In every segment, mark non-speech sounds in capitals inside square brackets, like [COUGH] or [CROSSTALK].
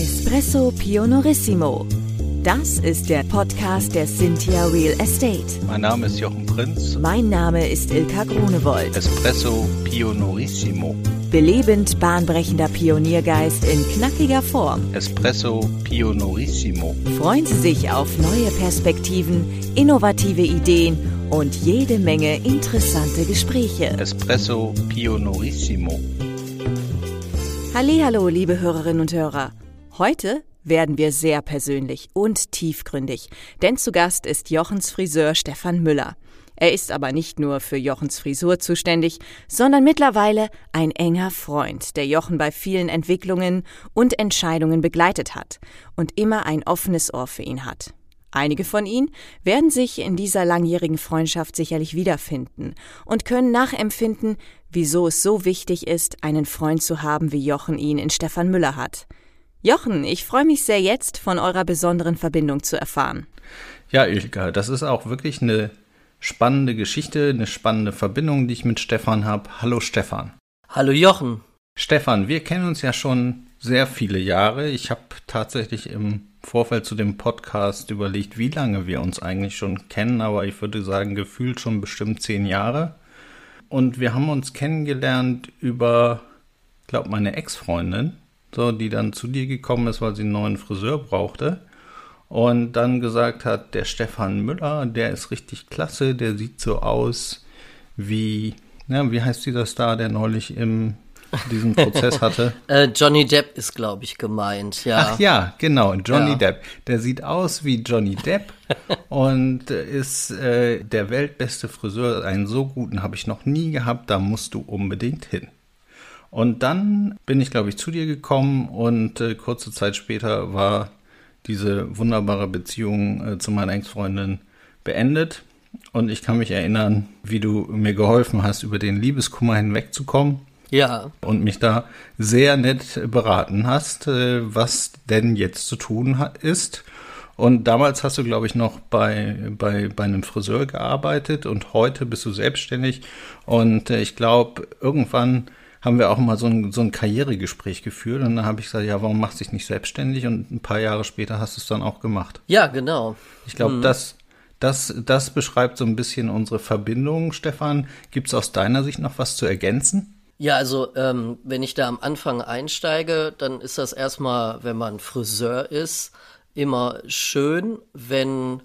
Espresso Pionorissimo. Das ist der Podcast der Cynthia Real Estate. Mein Name ist Jochen Prinz. Mein Name ist Ilka Grunewold. Espresso Pionorissimo. Belebend bahnbrechender Pioniergeist in knackiger Form. Espresso Pionorissimo. Freuen Sie sich auf neue Perspektiven, innovative Ideen und jede Menge interessante Gespräche. Espresso Pionorissimo. Hallo, liebe Hörerinnen und Hörer. Heute werden wir sehr persönlich und tiefgründig, denn zu Gast ist Jochens Friseur Stefan Müller. Er ist aber nicht nur für Jochens Frisur zuständig, sondern mittlerweile ein enger Freund, der Jochen bei vielen Entwicklungen und Entscheidungen begleitet hat und immer ein offenes Ohr für ihn hat. Einige von Ihnen werden sich in dieser langjährigen Freundschaft sicherlich wiederfinden und können nachempfinden, wieso es so wichtig ist, einen Freund zu haben, wie Jochen ihn in Stefan Müller hat. Jochen, ich freue mich sehr jetzt, von eurer besonderen Verbindung zu erfahren. Ja, Ilka, das ist auch wirklich eine spannende Geschichte, eine spannende Verbindung, die ich mit Stefan habe. Hallo Stefan. Hallo Jochen. Stefan, wir kennen uns ja schon sehr viele Jahre. Ich habe tatsächlich im Vorfeld zu dem Podcast überlegt, wie lange wir uns eigentlich schon kennen, aber ich würde sagen, gefühlt schon bestimmt zehn Jahre. Und wir haben uns kennengelernt über, glaube meine Ex-Freundin, so, die dann zu dir gekommen ist, weil sie einen neuen Friseur brauchte. Und dann gesagt hat, der Stefan Müller, der ist richtig klasse, der sieht so aus wie, ja, wie heißt dieser Star, der neulich im diesen Prozess [LAUGHS] hatte? äh, Johnny Depp ist, glaube ich, gemeint, ja. Ach ja, genau, Johnny ja. Depp. Der sieht aus wie Johnny Depp [LAUGHS] und ist äh, der weltbeste Friseur. Einen so guten habe ich noch nie gehabt, da musst du unbedingt hin. Und dann bin ich, glaube ich, zu dir gekommen und äh, kurze Zeit später war diese wunderbare Beziehung äh, zu meiner Ex-Freundin beendet. Und ich kann mich erinnern, wie du mir geholfen hast, über den Liebeskummer hinwegzukommen. Ja. Und mich da sehr nett beraten hast, äh, was denn jetzt zu tun ist. Und damals hast du, glaube ich, noch bei, bei, bei einem Friseur gearbeitet und heute bist du selbstständig. Und äh, ich glaube, irgendwann haben wir auch mal so ein, so ein Karrieregespräch geführt und dann habe ich gesagt, ja, warum machst du dich nicht selbstständig? Und ein paar Jahre später hast du es dann auch gemacht. Ja, genau. Ich glaube, mhm. das, das, das beschreibt so ein bisschen unsere Verbindung, Stefan. Gibt es aus deiner Sicht noch was zu ergänzen? Ja, also ähm, wenn ich da am Anfang einsteige, dann ist das erstmal, wenn man Friseur ist, immer schön, wenn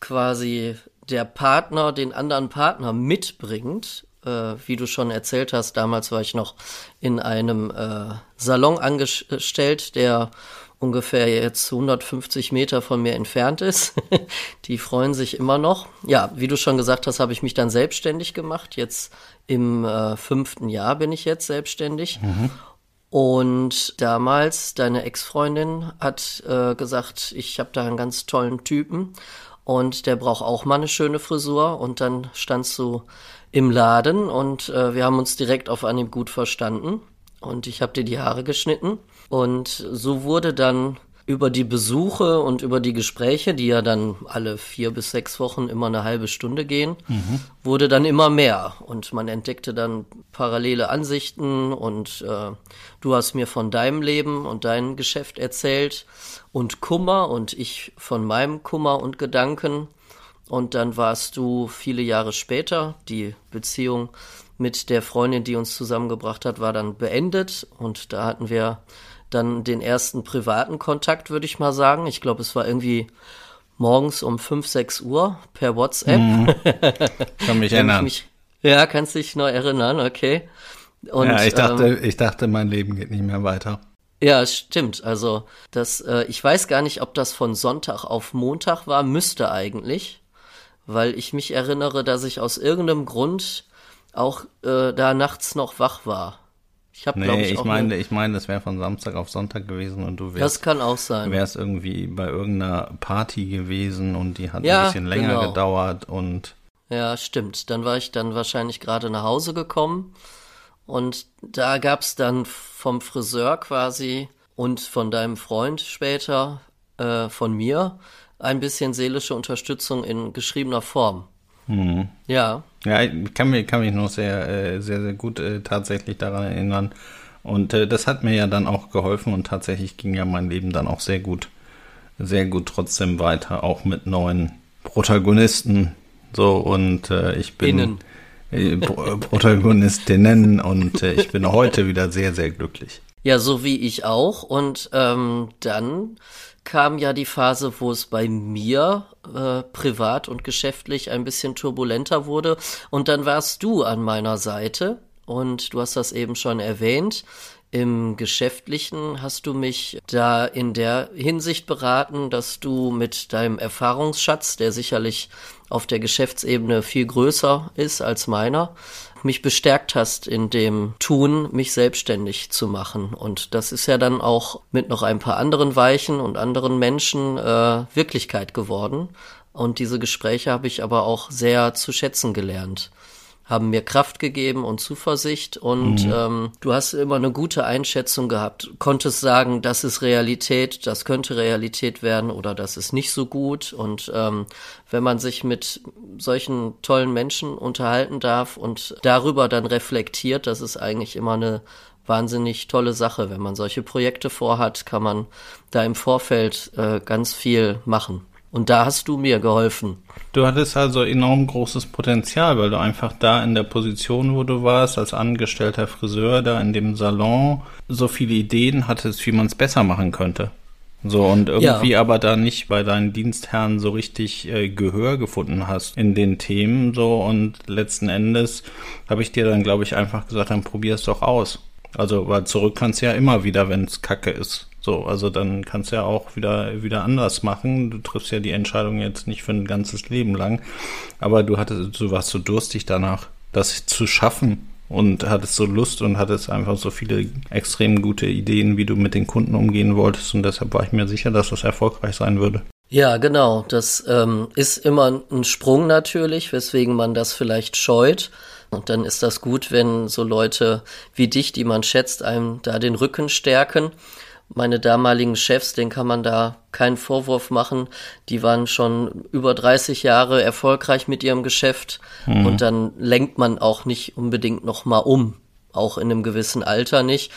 quasi der Partner den anderen Partner mitbringt äh, wie du schon erzählt hast, damals war ich noch in einem äh, Salon angestellt, der ungefähr jetzt 150 Meter von mir entfernt ist. [LAUGHS] Die freuen sich immer noch. Ja, wie du schon gesagt hast, habe ich mich dann selbstständig gemacht. Jetzt im äh, fünften Jahr bin ich jetzt selbstständig. Mhm. Und damals, deine Ex-Freundin hat äh, gesagt, ich habe da einen ganz tollen Typen und der braucht auch mal eine schöne Frisur. Und dann standst du im Laden und äh, wir haben uns direkt auf Anhieb gut verstanden. Und ich habe dir die Haare geschnitten. Und so wurde dann über die Besuche und über die Gespräche, die ja dann alle vier bis sechs Wochen immer eine halbe Stunde gehen, mhm. wurde dann immer mehr. Und man entdeckte dann parallele Ansichten und äh, du hast mir von deinem Leben und deinem Geschäft erzählt und Kummer und ich von meinem Kummer und Gedanken. Und dann warst du viele Jahre später, die Beziehung mit der Freundin, die uns zusammengebracht hat, war dann beendet. Und da hatten wir dann den ersten privaten Kontakt, würde ich mal sagen. Ich glaube, es war irgendwie morgens um 5, 6 Uhr per WhatsApp. Mhm. [LAUGHS] Kann mich erinnern. Mich, ja, kannst dich noch erinnern, okay. Und, ja, ich dachte, ähm, ich dachte, mein Leben geht nicht mehr weiter. Ja, stimmt. Also das, äh, ich weiß gar nicht, ob das von Sonntag auf Montag war, müsste eigentlich weil ich mich erinnere, dass ich aus irgendeinem Grund auch äh, da nachts noch wach war. Ich habe, nee, glaube ich, ich meine, ich meine, das wäre von Samstag auf Sonntag gewesen und du wärst. Das kann auch sein. Du wärst irgendwie bei irgendeiner Party gewesen und die hat ja, ein bisschen länger genau. gedauert und. Ja, stimmt. Dann war ich dann wahrscheinlich gerade nach Hause gekommen und da gab's dann vom Friseur quasi und von deinem Freund später äh, von mir ein bisschen seelische Unterstützung in geschriebener Form. Mhm. Ja. Ja, ich kann mich, kann mich noch sehr, äh, sehr, sehr gut äh, tatsächlich daran erinnern. Und äh, das hat mir ja dann auch geholfen und tatsächlich ging ja mein Leben dann auch sehr gut, sehr gut trotzdem weiter, auch mit neuen Protagonisten. So und ich bin Innen. Pro- Protagonistinnen und ich bin heute wieder sehr, sehr glücklich. Ja, so wie ich auch. Und ähm, dann kam ja die Phase, wo es bei mir äh, privat und geschäftlich ein bisschen turbulenter wurde. Und dann warst du an meiner Seite. Und du hast das eben schon erwähnt. Im Geschäftlichen hast du mich da in der Hinsicht beraten, dass du mit deinem Erfahrungsschatz, der sicherlich auf der Geschäftsebene viel größer ist als meiner, mich bestärkt hast in dem Tun, mich selbstständig zu machen. Und das ist ja dann auch mit noch ein paar anderen Weichen und anderen Menschen äh, Wirklichkeit geworden. Und diese Gespräche habe ich aber auch sehr zu schätzen gelernt haben mir Kraft gegeben und Zuversicht und ähm, du hast immer eine gute Einschätzung gehabt, konntest sagen, das ist Realität, das könnte Realität werden oder das ist nicht so gut und ähm, wenn man sich mit solchen tollen Menschen unterhalten darf und darüber dann reflektiert, das ist eigentlich immer eine wahnsinnig tolle Sache. Wenn man solche Projekte vorhat, kann man da im Vorfeld äh, ganz viel machen. Und da hast du mir geholfen. Du hattest also enorm großes Potenzial, weil du einfach da in der Position, wo du warst, als angestellter Friseur, da in dem Salon, so viele Ideen hattest, wie man es besser machen könnte. So, und irgendwie Ja. aber da nicht bei deinen Dienstherren so richtig äh, Gehör gefunden hast in den Themen, so, und letzten Endes habe ich dir dann, glaube ich, einfach gesagt, dann probier es doch aus. Also, weil zurück kannst du ja immer wieder, wenn es kacke ist. So, also dann kannst du ja auch wieder, wieder anders machen. Du triffst ja die Entscheidung jetzt nicht für ein ganzes Leben lang. Aber du hattest, du warst so durstig danach, das zu schaffen und hattest so Lust und hattest einfach so viele extrem gute Ideen, wie du mit den Kunden umgehen wolltest. Und deshalb war ich mir sicher, dass das erfolgreich sein würde. Ja, genau. Das ähm, ist immer ein Sprung natürlich, weswegen man das vielleicht scheut. Und dann ist das gut, wenn so Leute wie dich, die man schätzt, einem da den Rücken stärken. Meine damaligen Chefs, denen kann man da keinen Vorwurf machen. Die waren schon über 30 Jahre erfolgreich mit ihrem Geschäft. Und dann lenkt man auch nicht unbedingt nochmal um. Auch in einem gewissen Alter nicht.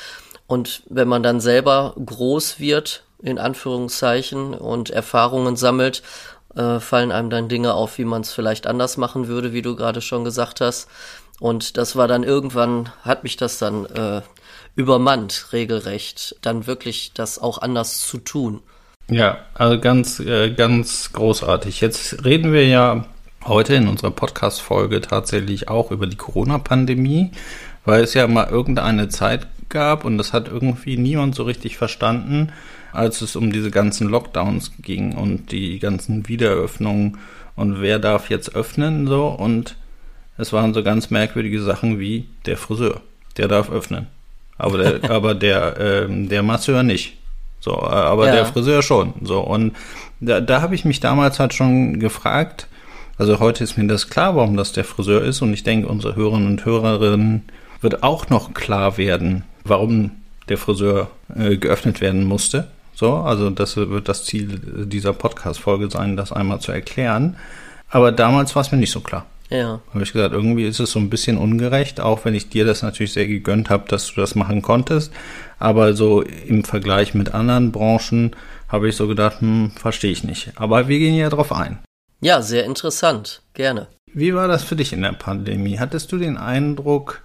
Und wenn man dann selber groß wird, in Anführungszeichen, und Erfahrungen sammelt, äh, fallen einem dann Dinge auf, wie man es vielleicht anders machen würde, wie du gerade schon gesagt hast. Und das war dann irgendwann, hat mich das dann äh, übermannt, regelrecht, dann wirklich das auch anders zu tun. Ja, also ganz, äh, ganz großartig. Jetzt reden wir ja heute in unserer Podcast-Folge tatsächlich auch über die Corona-Pandemie, weil es ja mal irgendeine Zeit gab und das hat irgendwie niemand so richtig verstanden, als es um diese ganzen Lockdowns ging und die ganzen Wiedereröffnungen und wer darf jetzt öffnen so und es waren so ganz merkwürdige Sachen wie der Friseur, der darf öffnen, aber der, [LAUGHS] aber der, ähm, der Masseur nicht. So, äh, aber Ja. der Friseur schon. So, und da, da habe ich mich damals halt schon gefragt, also heute ist mir das klar, warum das der Friseur ist, und ich denke, unsere Hörerinnen und Hörerinnen wird auch noch klar werden, warum der Friseur äh, geöffnet werden musste. So, also das wird das Ziel dieser Podcast-Folge sein, das einmal zu erklären. Aber damals war es mir nicht so klar. Ja. Habe ich gesagt, irgendwie ist es so ein bisschen ungerecht, auch wenn ich dir das natürlich sehr gegönnt habe, dass du das machen konntest. Aber so im Vergleich mit anderen Branchen habe ich so gedacht, hm, verstehe ich nicht. Aber wir gehen ja drauf ein. Ja, sehr interessant. Gerne. Wie war das für dich in der Pandemie? Hattest du den Eindruck,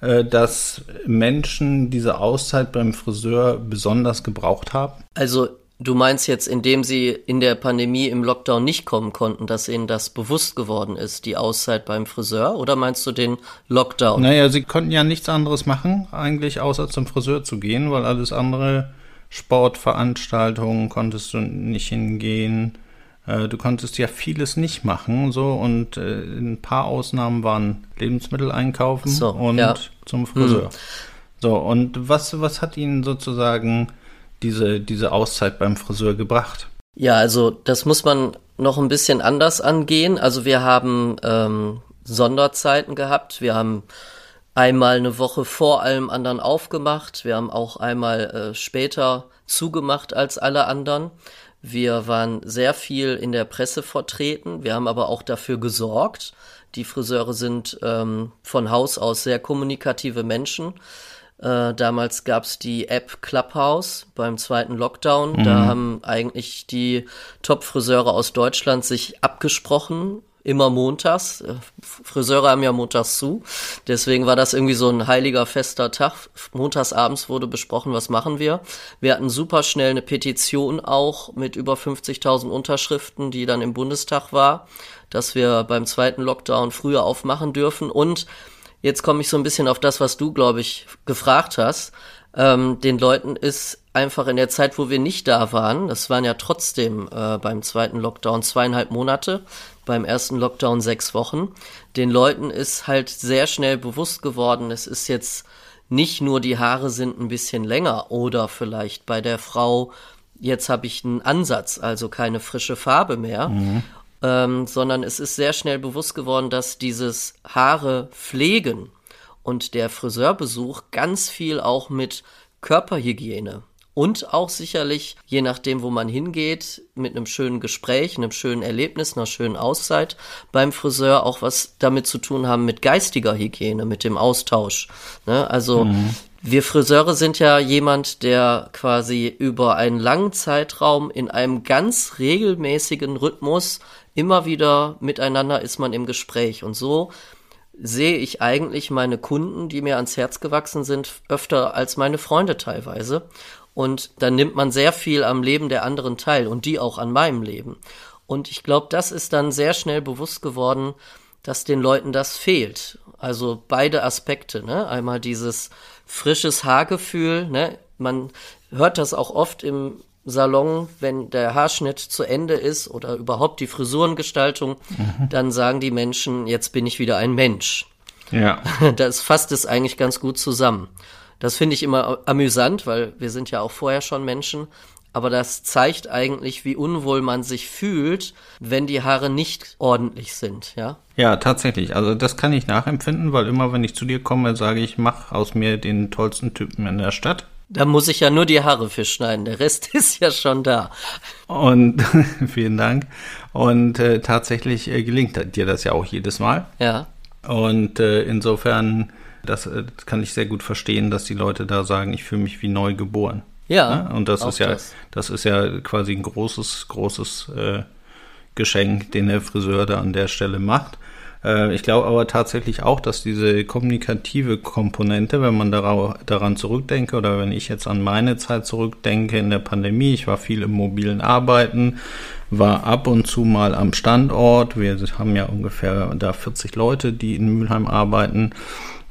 äh, dass Menschen diese Auszeit beim Friseur besonders gebraucht haben? Also, du meinst jetzt, indem sie in der Pandemie im Lockdown nicht kommen konnten, dass ihnen das bewusst geworden ist, die Auszeit beim Friseur? Oder meinst du den Lockdown? Naja, sie konnten ja nichts anderes machen, eigentlich, außer zum Friseur zu gehen, weil alles andere, Sportveranstaltungen, konntest du nicht hingehen. Äh, Du konntest ja vieles nicht machen, so, und äh, ein paar Ausnahmen waren Lebensmittel einkaufen So, und ja. zum Friseur. So, und was, was hat Ihnen sozusagen diese, diese Auszeit beim Friseur gebracht? Ja, also das muss man noch ein bisschen anders angehen. Also wir haben ähm, Sonderzeiten gehabt. Wir haben einmal eine Woche vor allem anderen aufgemacht. Wir haben auch einmal äh, später zugemacht als alle anderen. Wir waren sehr viel in der Presse vertreten. Wir haben aber auch dafür gesorgt. Die Friseure sind ähm, von Haus aus sehr kommunikative Menschen. Äh, damals gab's die App Clubhouse beim zweiten Lockdown. Mhm. Da haben eigentlich die Top-Friseure aus Deutschland sich abgesprochen, immer montags. Äh, Friseure haben ja montags zu. Deswegen war das irgendwie so ein heiliger, fester Tag. Montagsabends wurde besprochen, was machen wir. Wir hatten super schnell eine Petition auch mit über 50.000 Unterschriften, die dann im Bundestag war, dass wir beim zweiten Lockdown früher aufmachen dürfen. Und jetzt komme ich so ein bisschen auf das, was du, glaube ich, gefragt hast. Ähm, den Leuten ist einfach in der Zeit, wo wir nicht da waren, das waren ja trotzdem äh, beim zweiten Lockdown zweieinhalb Monate, beim ersten Lockdown sechs Wochen. Den Leuten ist halt sehr schnell bewusst geworden, es ist jetzt nicht nur die Haare sind ein bisschen länger oder vielleicht bei der Frau, jetzt habe ich einen Ansatz, also keine frische Farbe mehr. Mhm. Ähm, sondern es ist sehr schnell bewusst geworden, dass dieses Haare pflegen und der Friseurbesuch ganz viel auch mit Körperhygiene und auch sicherlich, je nachdem, wo man hingeht, mit einem schönen Gespräch, einem schönen Erlebnis, einer schönen Auszeit beim Friseur auch was damit zu tun haben mit geistiger Hygiene, mit dem Austausch. Ne? Also mhm. wir Friseure sind ja jemand, der quasi über einen langen Zeitraum in einem ganz regelmäßigen Rhythmus immer wieder miteinander ist man im Gespräch und so sehe ich eigentlich meine Kunden, die mir ans Herz gewachsen sind, öfter als meine Freunde teilweise. Und dann nimmt man sehr viel am Leben der anderen teil und die auch an meinem Leben. Und ich glaube, das ist dann sehr schnell bewusst geworden, dass den Leuten das fehlt. Also beide Aspekte, ne? Einmal dieses frisches Haargefühl, ne? Man hört das auch oft im Salon, wenn der Haarschnitt zu Ende ist oder überhaupt die Frisurengestaltung, mhm. dann sagen die Menschen, jetzt bin ich wieder ein Mensch. Ja. [LAUGHS] Das fasst es eigentlich ganz gut zusammen. Das finde ich immer amüsant, weil wir sind ja auch vorher schon Menschen. Aber das zeigt eigentlich, wie unwohl man sich fühlt, wenn die Haare nicht ordentlich sind, ja? Ja, tatsächlich. Also das kann ich nachempfinden, weil immer, wenn ich zu dir komme, sage ich, mach aus mir den tollsten Typen in der Stadt. Da muss ich ja nur die Haare für schneiden. Der Rest [LAUGHS] ist ja schon da. Und [LAUGHS] vielen Dank. Und äh, tatsächlich äh, gelingt dir das ja auch jedes Mal. Ja. Und äh, insofern das, äh, das, kann ich sehr gut verstehen, dass die Leute da sagen, ich fühle mich wie neu geboren. Ja. ja? Und das ist ja, das. das. ist ja quasi ein großes, großes äh, Geschenk, den der Friseur da an der Stelle macht. Äh, ich glaube aber tatsächlich auch, dass diese kommunikative Komponente, wenn man daran zurückdenke oder wenn ich jetzt an meine Zeit zurückdenke in der Pandemie, ich war viel im mobilen Arbeiten, war ab und zu mal am Standort. Wir haben ja ungefähr da 40 Leute, die in Mülheim arbeiten.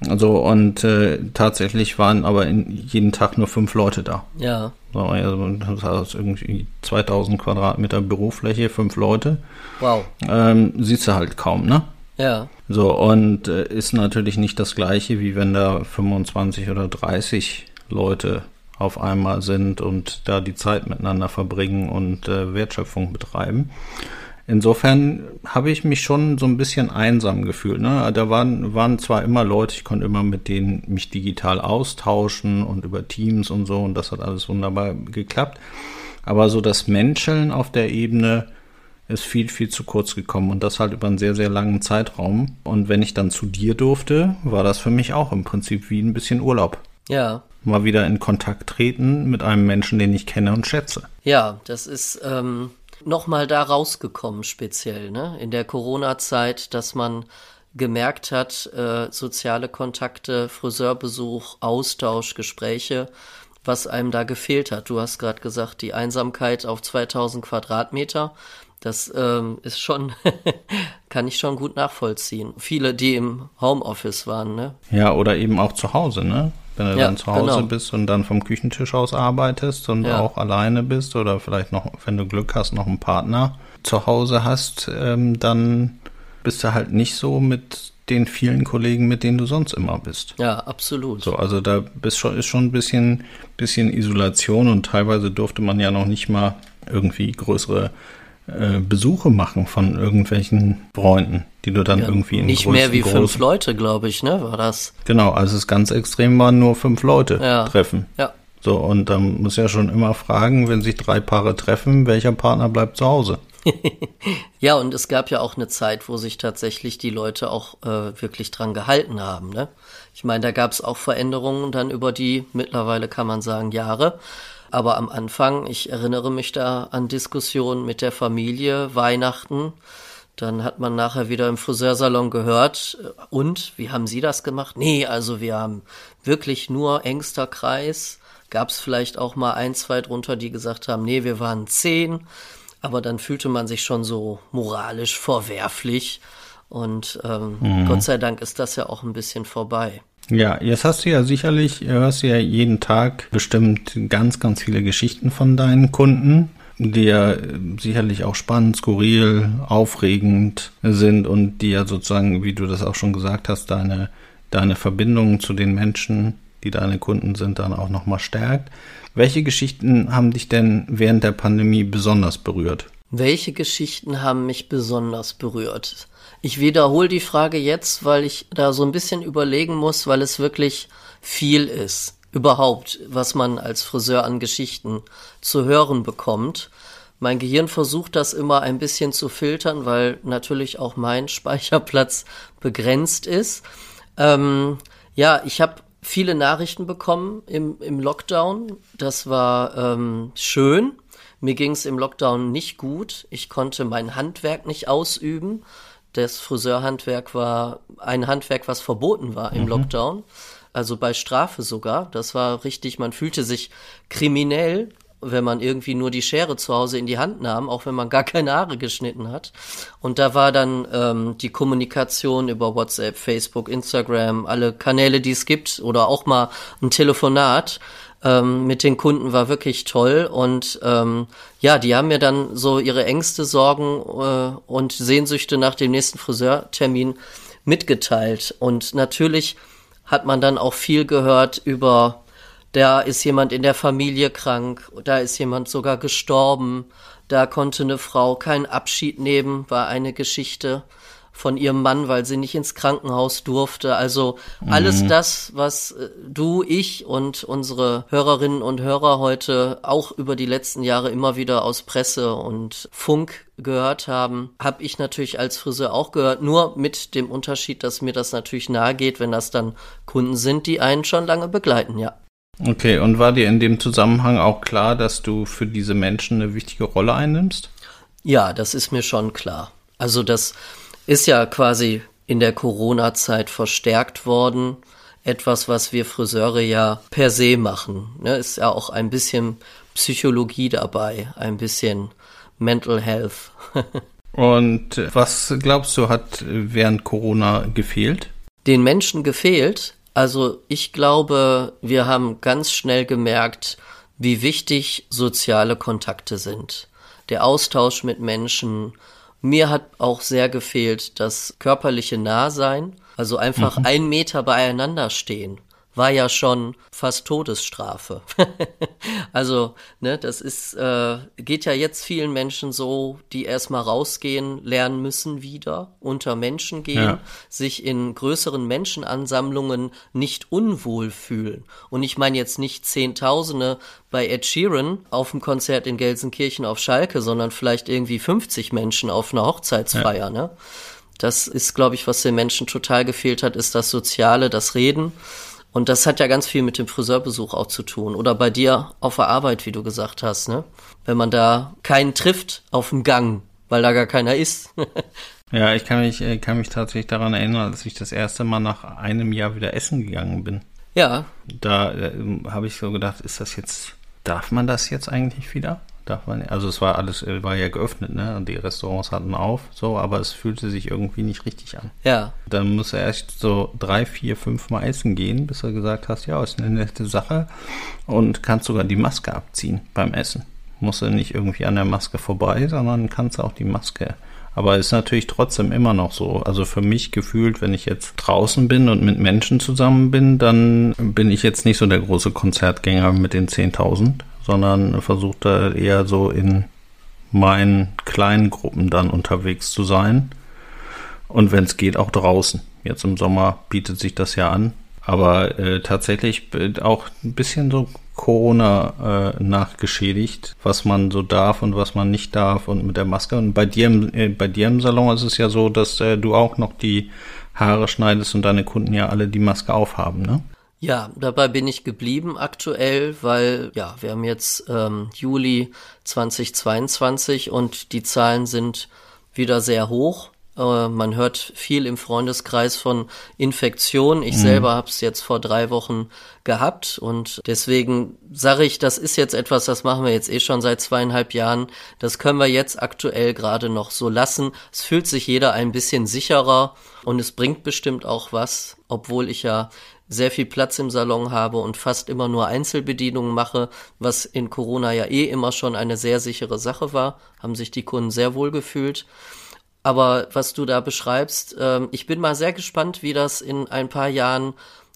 Also und äh, tatsächlich waren aber in, jeden Tag nur fünf Leute da. Ja. So, also das heißt irgendwie 2000 Quadratmeter Bürofläche, fünf Leute. Wow. Ähm, siehst du halt kaum, ne? Ja. So und äh, ist natürlich nicht das gleiche, wie wenn da 25 oder 30 Leute auf einmal sind und da die Zeit miteinander verbringen und äh, Wertschöpfung betreiben. Insofern habe ich mich schon so ein bisschen einsam gefühlt. Ne? Da waren, waren zwar immer Leute, ich konnte immer mit denen mich digital austauschen und über Teams und so und das hat alles wunderbar geklappt. Aber so das Menscheln auf der Ebene ist viel, viel zu kurz gekommen und das halt über einen sehr, sehr langen Zeitraum. Und wenn ich dann zu dir durfte, war das für mich auch im Prinzip wie ein bisschen Urlaub. Ja. Mal wieder in Kontakt treten mit einem Menschen, den ich kenne und schätze. Ja, das ist, ähm, nochmal da rausgekommen, speziell, ne? In der Corona-Zeit, dass man gemerkt hat, äh, soziale Kontakte, Friseurbesuch, Austausch, Gespräche, was einem da gefehlt hat. Du hast gerade gesagt, die Einsamkeit auf 2000 Quadratmeter. Das ähm, ist schon, [LAUGHS] kann ich schon gut nachvollziehen. Viele, die im Homeoffice waren, ne? Ja, oder eben auch zu Hause, ne? Wenn du ja, dann zu Hause genau. bist und dann vom Küchentisch aus arbeitest und ja. auch alleine bist oder vielleicht noch, wenn du Glück hast, noch einen Partner zu Hause hast, ähm, dann bist du halt nicht so mit den vielen Kollegen, mit denen du sonst immer bist. Ja, absolut. So, also da bist schon, ist schon ein bisschen, bisschen Isolation und teilweise durfte man ja noch nicht mal irgendwie größere äh, Besuche machen von irgendwelchen Freunden, die du dann ja, irgendwie in Nicht mehr wie fünf Leute, glaube ich, ne? War das? Genau, also es ganz extrem waren nur fünf Leute ja. treffen. Ja. So, und dann muss ja schon immer fragen, wenn sich drei Paare treffen, welcher Partner bleibt zu Hause? [LAUGHS] ja, und es gab ja auch eine Zeit, wo sich tatsächlich die Leute auch äh, wirklich dran gehalten haben. Ne? Ich meine, da gab es auch Veränderungen dann über die mittlerweile kann man sagen Jahre. Aber am Anfang, ich erinnere mich da an Diskussionen mit der Familie, Weihnachten. Dann hat man nachher wieder im Friseursalon gehört, äh, und wie haben Sie das gemacht? Nee, also wir haben wirklich nur engster Kreis. Gab es vielleicht auch mal ein, zwei drunter, die gesagt haben, nee, wir waren zehn aber dann fühlte man sich schon so moralisch verwerflich. Und ähm, mhm. Gott sei Dank ist das ja auch ein bisschen vorbei. Ja, jetzt hast du ja sicherlich, hörst du ja jeden Tag bestimmt ganz, ganz viele Geschichten von deinen Kunden, die ja sicherlich auch spannend, skurril, aufregend sind und die ja sozusagen, wie du das auch schon gesagt hast, deine, deine Verbindungen zu den Menschen, die deine Kunden sind, dann auch nochmal stärkt. Welche Geschichten haben dich denn während der Pandemie besonders berührt? Welche Geschichten haben mich besonders berührt? Ich wiederhole die Frage jetzt, weil ich da so ein bisschen überlegen muss, weil es wirklich viel ist. Überhaupt, was man als Friseur an Geschichten zu hören bekommt. Mein Gehirn versucht das immer ein bisschen zu filtern, weil natürlich auch mein [LAUGHS] Speicherplatz begrenzt ist. Ähm, ja, ich habe viele Nachrichten bekommen im, im Lockdown. Das war ähm, schön. Mir ging es im Lockdown nicht gut. Ich konnte mein Handwerk nicht ausüben. Das Friseurhandwerk war ein Handwerk, was verboten war im mhm. Lockdown. Also bei Strafe sogar. Das war richtig, man fühlte sich kriminell wenn man irgendwie nur die Schere zu Hause in die Hand nahm, auch wenn man gar keine Haare geschnitten hat. Und da war dann ähm, die Kommunikation über WhatsApp, Facebook, Instagram, alle Kanäle, die es gibt, oder auch mal ein Telefonat ähm, mit den Kunden war wirklich toll. Und ähm, ja, die haben mir dann so ihre Ängste, Sorgen äh, und Sehnsüchte nach dem nächsten Friseurtermin mitgeteilt. Und natürlich hat man dann auch viel gehört über da ist jemand in der Familie krank, da ist jemand sogar gestorben, da konnte eine Frau keinen Abschied nehmen, war eine Geschichte von ihrem Mann, weil sie nicht ins Krankenhaus durfte. Also alles mhm. das, was äh, du, ich und unsere Hörerinnen und Hörer heute auch über die letzten Jahre immer wieder aus Presse und Funk gehört haben, habe ich natürlich als Friseur auch gehört, nur mit dem Unterschied, dass mir das natürlich nahe geht, wenn das dann Kunden sind, die einen schon lange begleiten, ja. Okay, und war dir in dem Zusammenhang auch klar, dass du für diese Menschen eine wichtige Rolle einnimmst? Ja, das ist mir schon klar. Also das ist ja quasi in der Corona-Zeit verstärkt worden. Etwas, was wir Friseure ja per se machen. Ne, ist ja auch ein bisschen Psychologie dabei, ein bisschen Mental Health. [LAUGHS] Und was glaubst du, hat während Corona gefehlt? Den Menschen gefehlt, also ich glaube, wir haben ganz schnell gemerkt, wie wichtig soziale Kontakte sind. Der Austausch mit Menschen. Mir hat auch sehr gefehlt das körperliche Nahsein, also einfach mhm. ein Meter beieinander stehen war ja schon fast Todesstrafe. [LAUGHS] also, ne, das ist, äh, geht ja jetzt vielen Menschen so, die erstmal rausgehen, lernen müssen wieder, unter Menschen gehen, ja. sich in größeren Menschenansammlungen nicht unwohl fühlen. Und ich meine jetzt nicht Zehntausende bei Ed Sheeran auf dem Konzert in Gelsenkirchen auf Schalke, sondern vielleicht irgendwie 50 Menschen auf einer Hochzeitsfeier, ja. ne? Das ist, glaube ich, was den Menschen total gefehlt hat, ist das Soziale, das Reden. Und das hat ja ganz viel mit dem Friseurbesuch auch zu tun. Oder bei dir auf der Arbeit, wie du gesagt hast, ne? Wenn man da keinen trifft auf dem Gang, weil da gar keiner ist. [LAUGHS] ja, ich kann mich, äh, kann mich tatsächlich daran erinnern, dass ich das erste Mal nach einem Jahr wieder essen gegangen bin. Ja. Da äh, habe ich so gedacht, ist das jetzt, darf man das jetzt eigentlich wieder? Darf man, also es war alles, äh, war ja geöffnet, ne? Und die Restaurants hatten auf, so, aber es fühlte sich irgendwie nicht richtig an. Ja. Dann muss er erst so drei, vier, fünf Mal essen gehen, bis er gesagt hast, ja, ist eine nette Sache und kannst sogar die Maske abziehen beim Essen. Muss er nicht irgendwie an der Maske vorbei, sondern kannst auch die Maske aber ist natürlich trotzdem immer noch so. Also für mich gefühlt, wenn ich jetzt draußen bin und mit Menschen zusammen bin, dann bin ich jetzt nicht so der große Konzertgänger mit den 10.000, sondern versucht da eher so in meinen kleinen Gruppen dann unterwegs zu sein. Und wenn es geht, auch draußen. Jetzt im Sommer bietet sich das ja an. Aber äh, tatsächlich auch ein bisschen so Corona äh, nachgeschädigt, was man so darf und was man nicht darf und mit der Maske. Und bei dir im, äh, bei dir im Salon ist es ja so, dass äh, du auch noch die Haare schneidest und deine Kunden ja alle die Maske aufhaben, ne? Ja, dabei bin ich geblieben aktuell, weil ja, wir haben jetzt ähm, Juli 2022 und die Zahlen sind wieder sehr hoch. Äh, man hört viel im Freundeskreis von Infektionen. Ich mhm. selber habe es jetzt vor drei Wochen gehabt und deswegen sage ich, das ist jetzt etwas, das machen wir jetzt eh schon seit zweieinhalb Jahren. Das können wir jetzt aktuell gerade noch so lassen. Es fühlt sich jeder ein bisschen sicherer und es bringt bestimmt auch was, obwohl ich ja sehr viel Platz im Salon habe und fast immer nur Einzelbedienungen mache, was in Corona ja eh immer schon eine sehr sichere Sache war, haben sich die Kunden sehr wohl gefühlt. Aber was du da beschreibst, äh, ich bin mal sehr gespannt, wie das in ein paar Jahren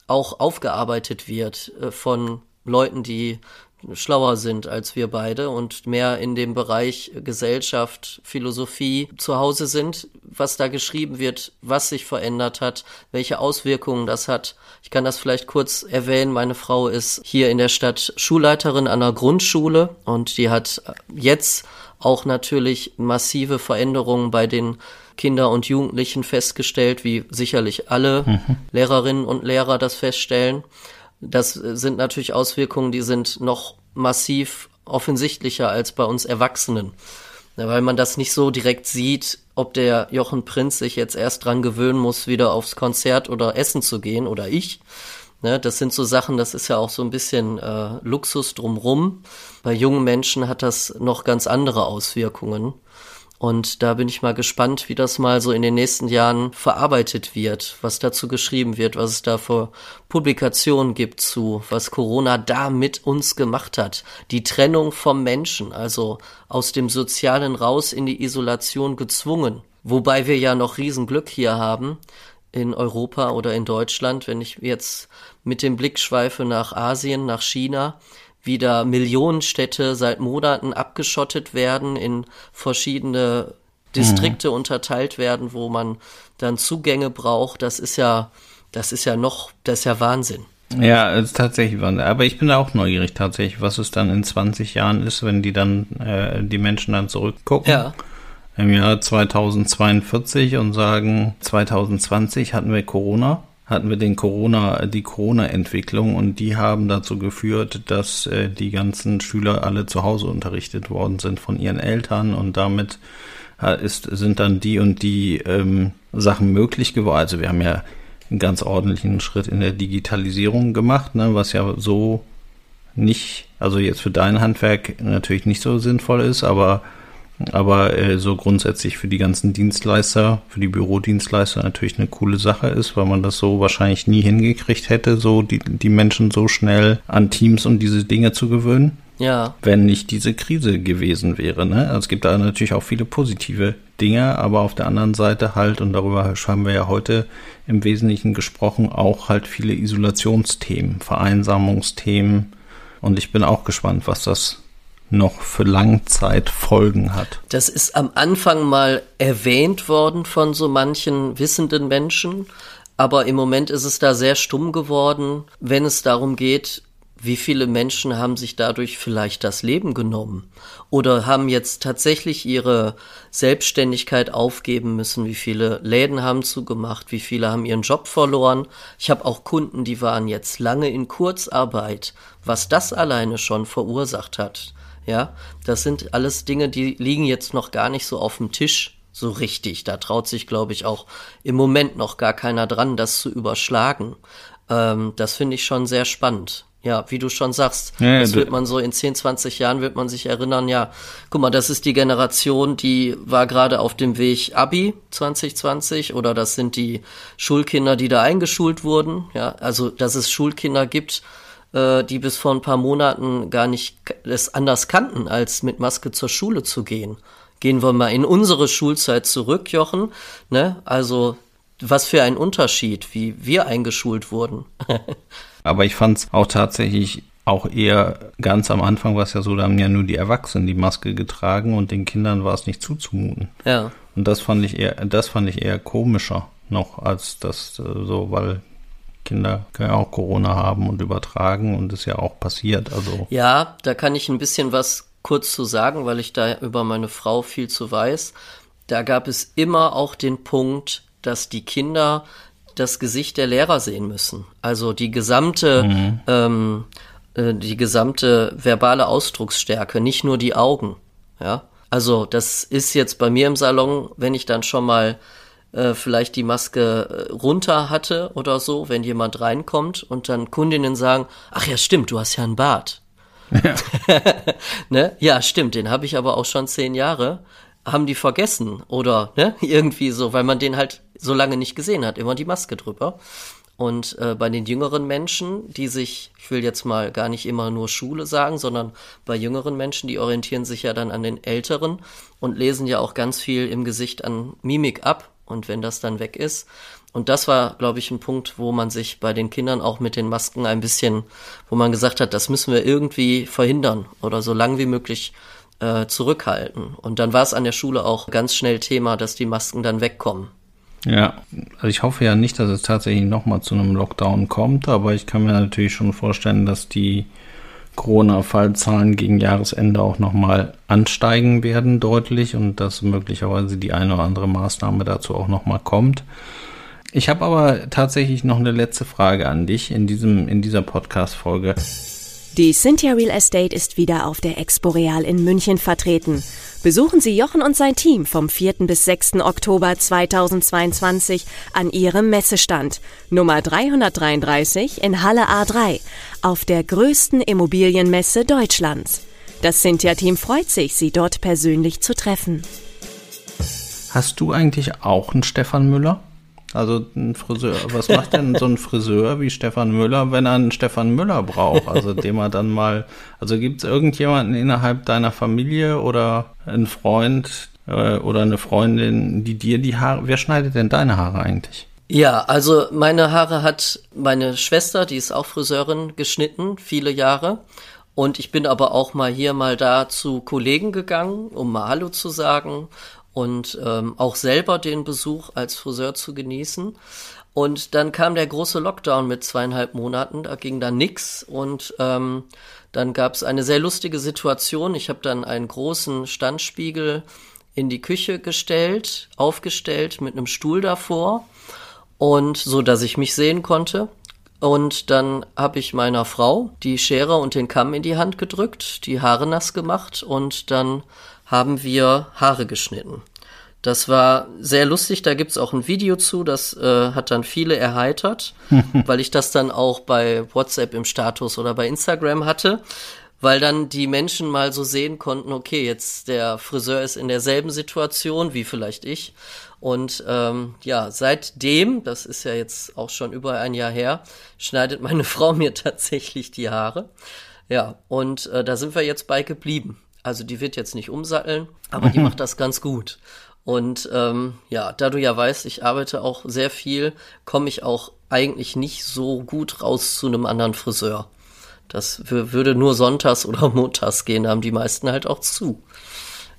auch aufgearbeitet wird äh, von Leuten, die schlauer sind als wir beide und mehr in dem Bereich Gesellschaft, Philosophie zu Hause sind, was da geschrieben wird, was sich verändert hat, welche Auswirkungen das hat. Ich kann das vielleicht kurz erwähnen. Meine Frau ist hier in der Stadt Schulleiterin an einer Grundschule und die hat jetzt auch natürlich massive Veränderungen bei den Kinder und Jugendlichen festgestellt, wie sicherlich alle mhm. Lehrerinnen und Lehrer das feststellen. Das sind natürlich Auswirkungen, die sind noch massiv offensichtlicher als bei uns Erwachsenen. Weil man das nicht so direkt sieht, ob der Jochen Prinz sich jetzt erst dran gewöhnen muss, wieder aufs Konzert oder essen zu gehen oder ich. Ne, das sind so Sachen, das ist ja auch so ein bisschen äh, Luxus drumrum. Bei jungen Menschen hat das noch ganz andere Auswirkungen. Und da bin ich mal gespannt, wie das mal so in den nächsten Jahren verarbeitet wird, was dazu geschrieben wird, was es da für Publikationen gibt zu, was Corona da mit uns gemacht hat. Die Trennung vom Menschen, also aus dem Sozialen raus in die Isolation gezwungen. Wobei wir ja noch Riesenglück hier haben, in Europa oder in Deutschland, wenn ich jetzt mit dem Blick schweife nach Asien, nach China, wieder Millionenstädte seit Monaten abgeschottet werden, in verschiedene Distrikte mhm. unterteilt werden, wo man dann Zugänge braucht. Das ist ja, das ist ja noch, das ist ja Wahnsinn. Ja, ist tatsächlich Wahnsinn. Aber ich bin da auch neugierig tatsächlich, was es dann in 20 Jahren ist, wenn die dann, äh, die Menschen dann zurückgucken. Ja im Jahr 2042 und sagen, 2020 hatten wir Corona, hatten wir den Corona, die Corona-Entwicklung und die haben dazu geführt, dass äh, die ganzen Schüler alle zu Hause unterrichtet worden sind von ihren Eltern und damit äh, ist, sind dann die und die ähm, Sachen möglich geworden. Also wir haben ja einen ganz ordentlichen Schritt in der Digitalisierung gemacht, ne, was ja so nicht, also jetzt für dein Handwerk natürlich nicht so sinnvoll ist, aber aber äh, so grundsätzlich für die ganzen Dienstleister, für die Bürodienstleister natürlich eine coole Sache ist, weil man das so wahrscheinlich nie hingekriegt hätte, so die, die Menschen so schnell an Teams und diese Dinge zu gewöhnen. Ja. Wenn nicht diese Krise gewesen wäre. Ne? Also es gibt da natürlich auch viele positive Dinge, aber auf der anderen Seite halt, und darüber haben wir ja heute im Wesentlichen gesprochen, auch halt viele Isolationsthemen, Vereinsamungsthemen. Und ich bin auch gespannt, was das noch für Langzeitfolgen hat. Das ist am Anfang mal erwähnt worden von so manchen wissenden Menschen, aber im Moment ist es da sehr stumm geworden, wenn es darum geht, wie viele Menschen haben sich dadurch vielleicht das Leben genommen oder haben jetzt tatsächlich ihre Selbstständigkeit aufgeben müssen, wie viele Läden haben zugemacht, wie viele haben ihren Job verloren. Ich habe auch Kunden, die waren jetzt lange in Kurzarbeit, was das alleine schon verursacht hat. Ja, das sind alles Dinge, die liegen jetzt noch gar nicht so auf dem Tisch so richtig. Da traut sich, glaube ich, auch im Moment noch gar keiner dran, das zu überschlagen. Ähm, das finde ich schon sehr spannend. Ja, wie du schon sagst, ja, das wird man so in 10, 20 Jahren wird man sich erinnern, ja, guck mal, das ist die Generation, die war gerade auf dem Weg Abi 2020 oder das sind die Schulkinder, die da eingeschult wurden, ja, also dass es Schulkinder gibt, äh, die bis vor ein paar Monaten gar nicht es anders kannten, als mit Maske zur Schule zu gehen. Gehen wir mal in unsere Schulzeit zurück, Jochen. Ne? Also was für ein Unterschied, wie wir eingeschult wurden. [LAUGHS] Aber ich fand es auch tatsächlich auch eher ganz am Anfang war es ja so, da haben ja nur die Erwachsenen die Maske getragen und den Kindern war es nicht zuzumuten. Ja. Und das fand ich eher, das fand ich eher komischer noch als das äh, so, weil Kinder können ja auch Corona haben und übertragen und ist ja auch passiert. Also ja, da kann ich ein bisschen was kurz zu sagen, weil ich da über meine Frau viel zu weiß. Da gab es immer auch den Punkt, dass die Kinder das Gesicht der Lehrer sehen müssen. Also die gesamte, mhm. ähm, äh, die gesamte verbale Ausdrucksstärke, nicht nur die Augen. Ja, also das ist jetzt bei mir im Salon, wenn ich dann schon mal äh, vielleicht die Maske äh, runter hatte oder so, wenn jemand reinkommt und dann Kundinnen sagen, ach ja, stimmt, du hast ja einen Bart. Ja, [LAUGHS] ne? ja stimmt, den habe ich aber auch schon zehn Jahre. Haben die vergessen oder ne? [LAUGHS] irgendwie so, weil man den halt so lange nicht gesehen hat, immer die Maske drüber. Und äh, bei den jüngeren Menschen, die sich, ich will jetzt mal gar nicht immer nur Schule sagen, sondern bei jüngeren Menschen, die orientieren sich ja dann an den Älteren und lesen ja auch ganz viel im Gesicht an Mimik ab. Und wenn das dann weg ist, und das war, glaube ich, ein Punkt, wo man sich bei den Kindern auch mit den Masken ein bisschen, wo man gesagt hat, das müssen wir irgendwie verhindern oder so lang wie möglich äh, zurückhalten. Und dann war es an der Schule auch ganz schnell Thema, dass die Masken dann wegkommen. Ja, also ich hoffe ja nicht, dass es tatsächlich nochmal zu einem Lockdown kommt, aber ich kann mir natürlich schon vorstellen, dass die Corona-Fallzahlen gegen Jahresende auch nochmal ansteigen werden deutlich und dass möglicherweise die eine oder andere Maßnahme dazu auch nochmal kommt. Ich habe aber tatsächlich noch eine letzte Frage an dich in diesem in dieser Podcast Folge. Die Cynthia Real Estate ist wieder auf der Expo Real in München vertreten. Besuchen Sie Jochen und sein Team vom 4. bis 6. Oktober 2022 an ihrem Messestand Nummer 333 in Halle A3 auf der größten Immobilienmesse Deutschlands. Das Cynthia-Team freut sich, Sie dort persönlich zu treffen. Hast du eigentlich auch einen Stefan Müller? Also ein Friseur, was macht denn so ein Friseur wie Stefan Müller, wenn er einen Stefan Müller braucht? Also dem er dann mal, also gibt es irgendjemanden innerhalb deiner Familie oder einen Freund äh, oder eine Freundin, die dir die Haare, wer schneidet denn deine Haare eigentlich? Ja, also meine Haare hat meine Schwester, die ist auch Friseurin, geschnitten, viele Jahre. Und ich bin aber auch mal hier, mal da zu Kollegen gegangen, um mal Hallo zu sagen und ähm, auch selber den Besuch als Friseur zu genießen. Und dann kam der große Lockdown mit zweieinhalb Monaten, da ging dann nix und ähm, dann gab es eine sehr lustige Situation. Ich habe dann einen großen Standspiegel in die Küche gestellt, aufgestellt mit einem Stuhl davor und so, dass ich mich sehen konnte. Und dann habe ich meiner Frau die Schere und den Kamm in die Hand gedrückt, die Haare nass gemacht und dann haben wir Haare geschnitten. Das war sehr lustig, da gibt's auch ein Video zu, das äh, hat dann viele erheitert, [LAUGHS] weil ich das dann auch bei WhatsApp im Status oder bei Instagram hatte, weil dann die Menschen mal so sehen konnten, okay, jetzt der Friseur ist in derselben Situation wie vielleicht ich. Und ähm, ja, seitdem, das ist ja jetzt auch schon über ein Jahr her, schneidet meine [LAUGHS] Frau mir tatsächlich die Haare. Ja, und äh, da sind wir jetzt bei geblieben. Also die wird jetzt nicht umsatteln, aber die [LAUGHS] macht das ganz gut. Und ähm, ja, da du ja weißt, ich arbeite auch sehr viel, komme ich auch eigentlich nicht so gut raus zu einem anderen Friseur. Das würde nur sonntags [LAUGHS] oder montags gehen, da haben die meisten halt auch zu.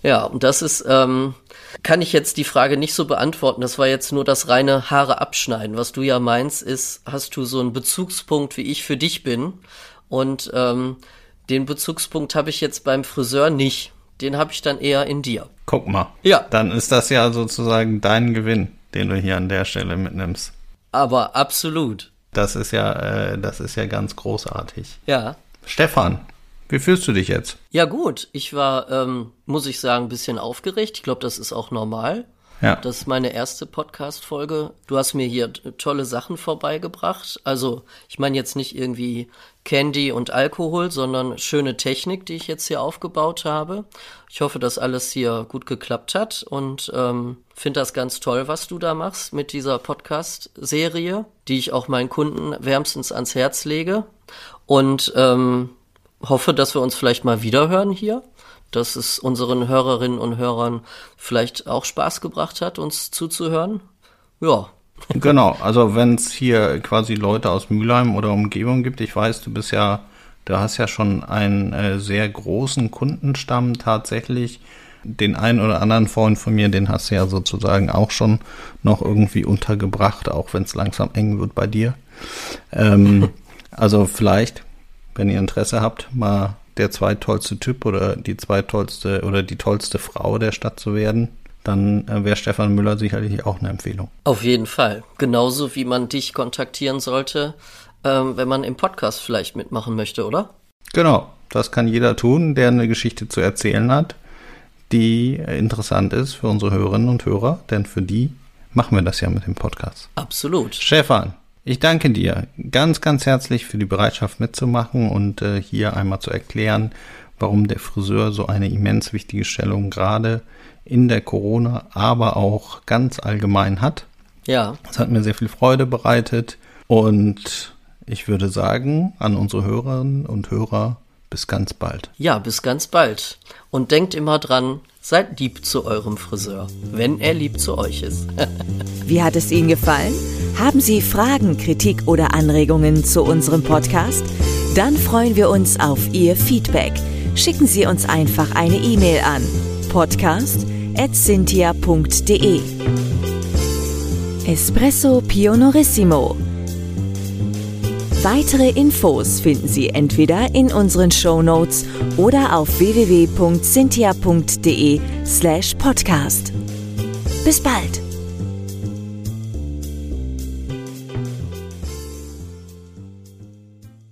Ja, und das ist, ähm, kann ich jetzt die Frage nicht so beantworten. Das war jetzt nur das reine Haare abschneiden. Was du ja meinst, ist, hast du so einen Bezugspunkt, wie ich für dich bin. Und ähm, den Bezugspunkt habe ich jetzt beim Friseur nicht. Den habe ich dann eher in dir. Guck mal. Ja. Dann ist das ja sozusagen dein Gewinn, den du hier an der Stelle mitnimmst. Aber absolut. Das ist ja, äh, das ist ja ganz großartig. Ja. Stefan, wie fühlst du dich jetzt? Ja gut, ich war, ähm, muss ich sagen, ein bisschen aufgeregt. Ich glaube, das ist auch normal. Ja. Das ist meine erste Podcast-Folge. Du hast mir hier tolle Sachen vorbeigebracht. Also, ich meine jetzt nicht irgendwie Candy und Alkohol, sondern schöne Technik, die ich jetzt hier aufgebaut habe. Ich hoffe, dass alles hier gut geklappt hat und ähm, finde das ganz toll, was du da machst mit dieser Podcast-Serie, die ich auch meinen Kunden wärmstens ans Herz lege. Und ähm, hoffe, dass wir uns vielleicht mal wiederhören hier dass es unseren Hörerinnen und Hörern vielleicht auch Spaß gebracht hat, uns zuzuhören. Ja. Genau, also wenn es hier quasi Leute aus Mülheim oder Umgebung gibt, ich weiß, du bist ja, du hast ja schon einen äh, sehr großen Kundenstamm tatsächlich. Den einen oder anderen Freund von mir, den hast du ja sozusagen auch schon noch irgendwie untergebracht, auch wenn es langsam eng wird bei dir. Ähm, also vielleicht, wenn ihr Interesse habt, mal der zweitollste Typ oder die zweitollste oder die tollste Frau der Stadt zu werden, dann äh, wäre Stefan Müller sicherlich auch eine Empfehlung. Auf jeden Fall. Genauso wie man dich kontaktieren sollte, ähm, wenn man im Podcast vielleicht mitmachen möchte, oder? Genau, das kann jeder tun, der eine Geschichte zu erzählen hat, die interessant ist für unsere Hörerinnen und Hörer, denn für die machen wir das ja mit dem Podcast. Absolut. Stefan, ich danke dir ganz, ganz herzlich für die Bereitschaft mitzumachen und äh, hier einmal zu erklären, warum der Friseur so eine immens wichtige Stellung gerade in der Corona, aber auch ganz allgemein hat. Ja. Es hat mir sehr viel Freude bereitet und ich würde sagen an unsere Hörerinnen und Hörer bis ganz bald. Ja, bis ganz bald. Und denkt immer dran, seid lieb zu eurem Friseur, wenn er lieb zu euch ist. [LAUGHS] Wie hat es Ihnen gefallen? Haben Sie Fragen, Kritik oder Anregungen zu unserem Podcast? Dann freuen wir uns auf Ihr Feedback. Schicken Sie uns einfach eine E-Mail an podcast.cynthia.de Espresso Pionorissimo Weitere Infos finden Sie entweder in unseren Show Notes oder auf www.cynthia.de slash podcast. Bis bald!